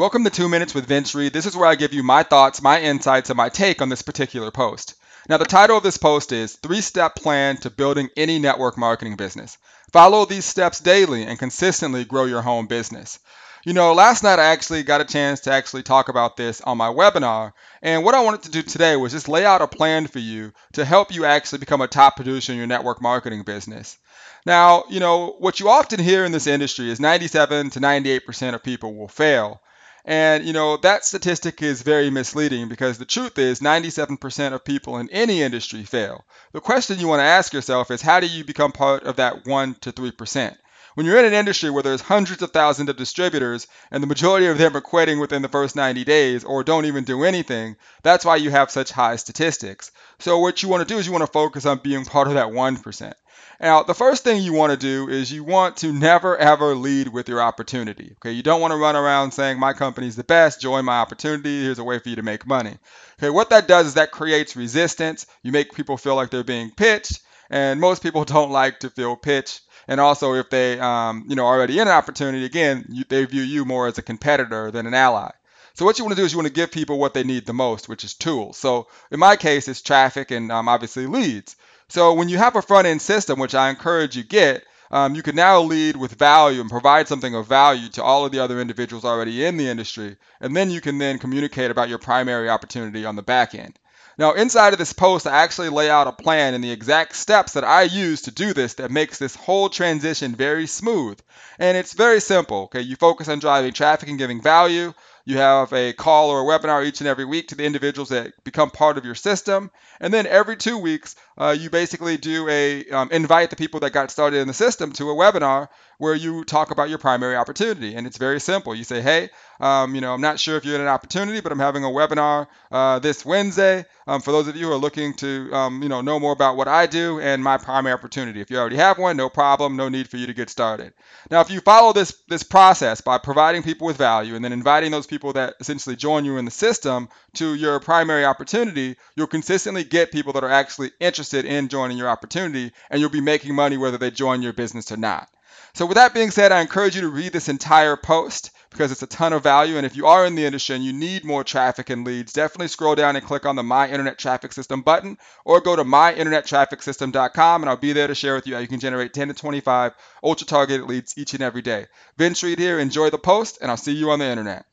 Welcome to Two Minutes with Vince Reed. This is where I give you my thoughts, my insights, and my take on this particular post. Now, the title of this post is Three Step Plan to Building Any Network Marketing Business. Follow these steps daily and consistently grow your home business. You know, last night I actually got a chance to actually talk about this on my webinar. And what I wanted to do today was just lay out a plan for you to help you actually become a top producer in your network marketing business. Now, you know, what you often hear in this industry is 97 to 98% of people will fail. And, you know, that statistic is very misleading because the truth is 97% of people in any industry fail. The question you want to ask yourself is how do you become part of that 1 to 3%? When you're in an industry where there's hundreds of thousands of distributors and the majority of them are quitting within the first 90 days or don't even do anything, that's why you have such high statistics. So what you want to do is you want to focus on being part of that 1%. Now, the first thing you want to do is you want to never ever lead with your opportunity. Okay, you don't want to run around saying my company's the best, join my opportunity, here's a way for you to make money. Okay, what that does is that creates resistance. You make people feel like they're being pitched, and most people don't like to feel pitched. And also, if they, um, you know, already in an opportunity, again, you, they view you more as a competitor than an ally. So what you want to do is you want to give people what they need the most, which is tools. So in my case, it's traffic and um, obviously leads. So when you have a front end system, which I encourage you get, um, you can now lead with value and provide something of value to all of the other individuals already in the industry. And then you can then communicate about your primary opportunity on the back end. Now, inside of this post, I actually lay out a plan and the exact steps that I use to do this that makes this whole transition very smooth. And it's very simple. Okay, you focus on driving traffic and giving value. You have a call or a webinar each and every week to the individuals that become part of your system. And then every two weeks, uh, you basically do a um, invite the people that got started in the system to a webinar where you talk about your primary opportunity. And it's very simple. You say, hey, um, you know, I'm not sure if you're in an opportunity, but I'm having a webinar uh, this Wednesday. Um, for those of you who are looking to, um, you know, know more about what I do and my primary opportunity. If you already have one, no problem, no need for you to get started. Now, if you follow this this process by providing people with value and then inviting those people that essentially join you in the system to your primary opportunity, you'll consistently get people that are actually interested in joining your opportunity, and you'll be making money whether they join your business or not. So, with that being said, I encourage you to read this entire post because it's a ton of value. And if you are in the industry and you need more traffic and leads, definitely scroll down and click on the My Internet Traffic System button or go to myinternettrafficsystem.com and I'll be there to share with you how you can generate 10 to 25 ultra targeted leads each and every day. Vince Reed here. Enjoy the post, and I'll see you on the internet.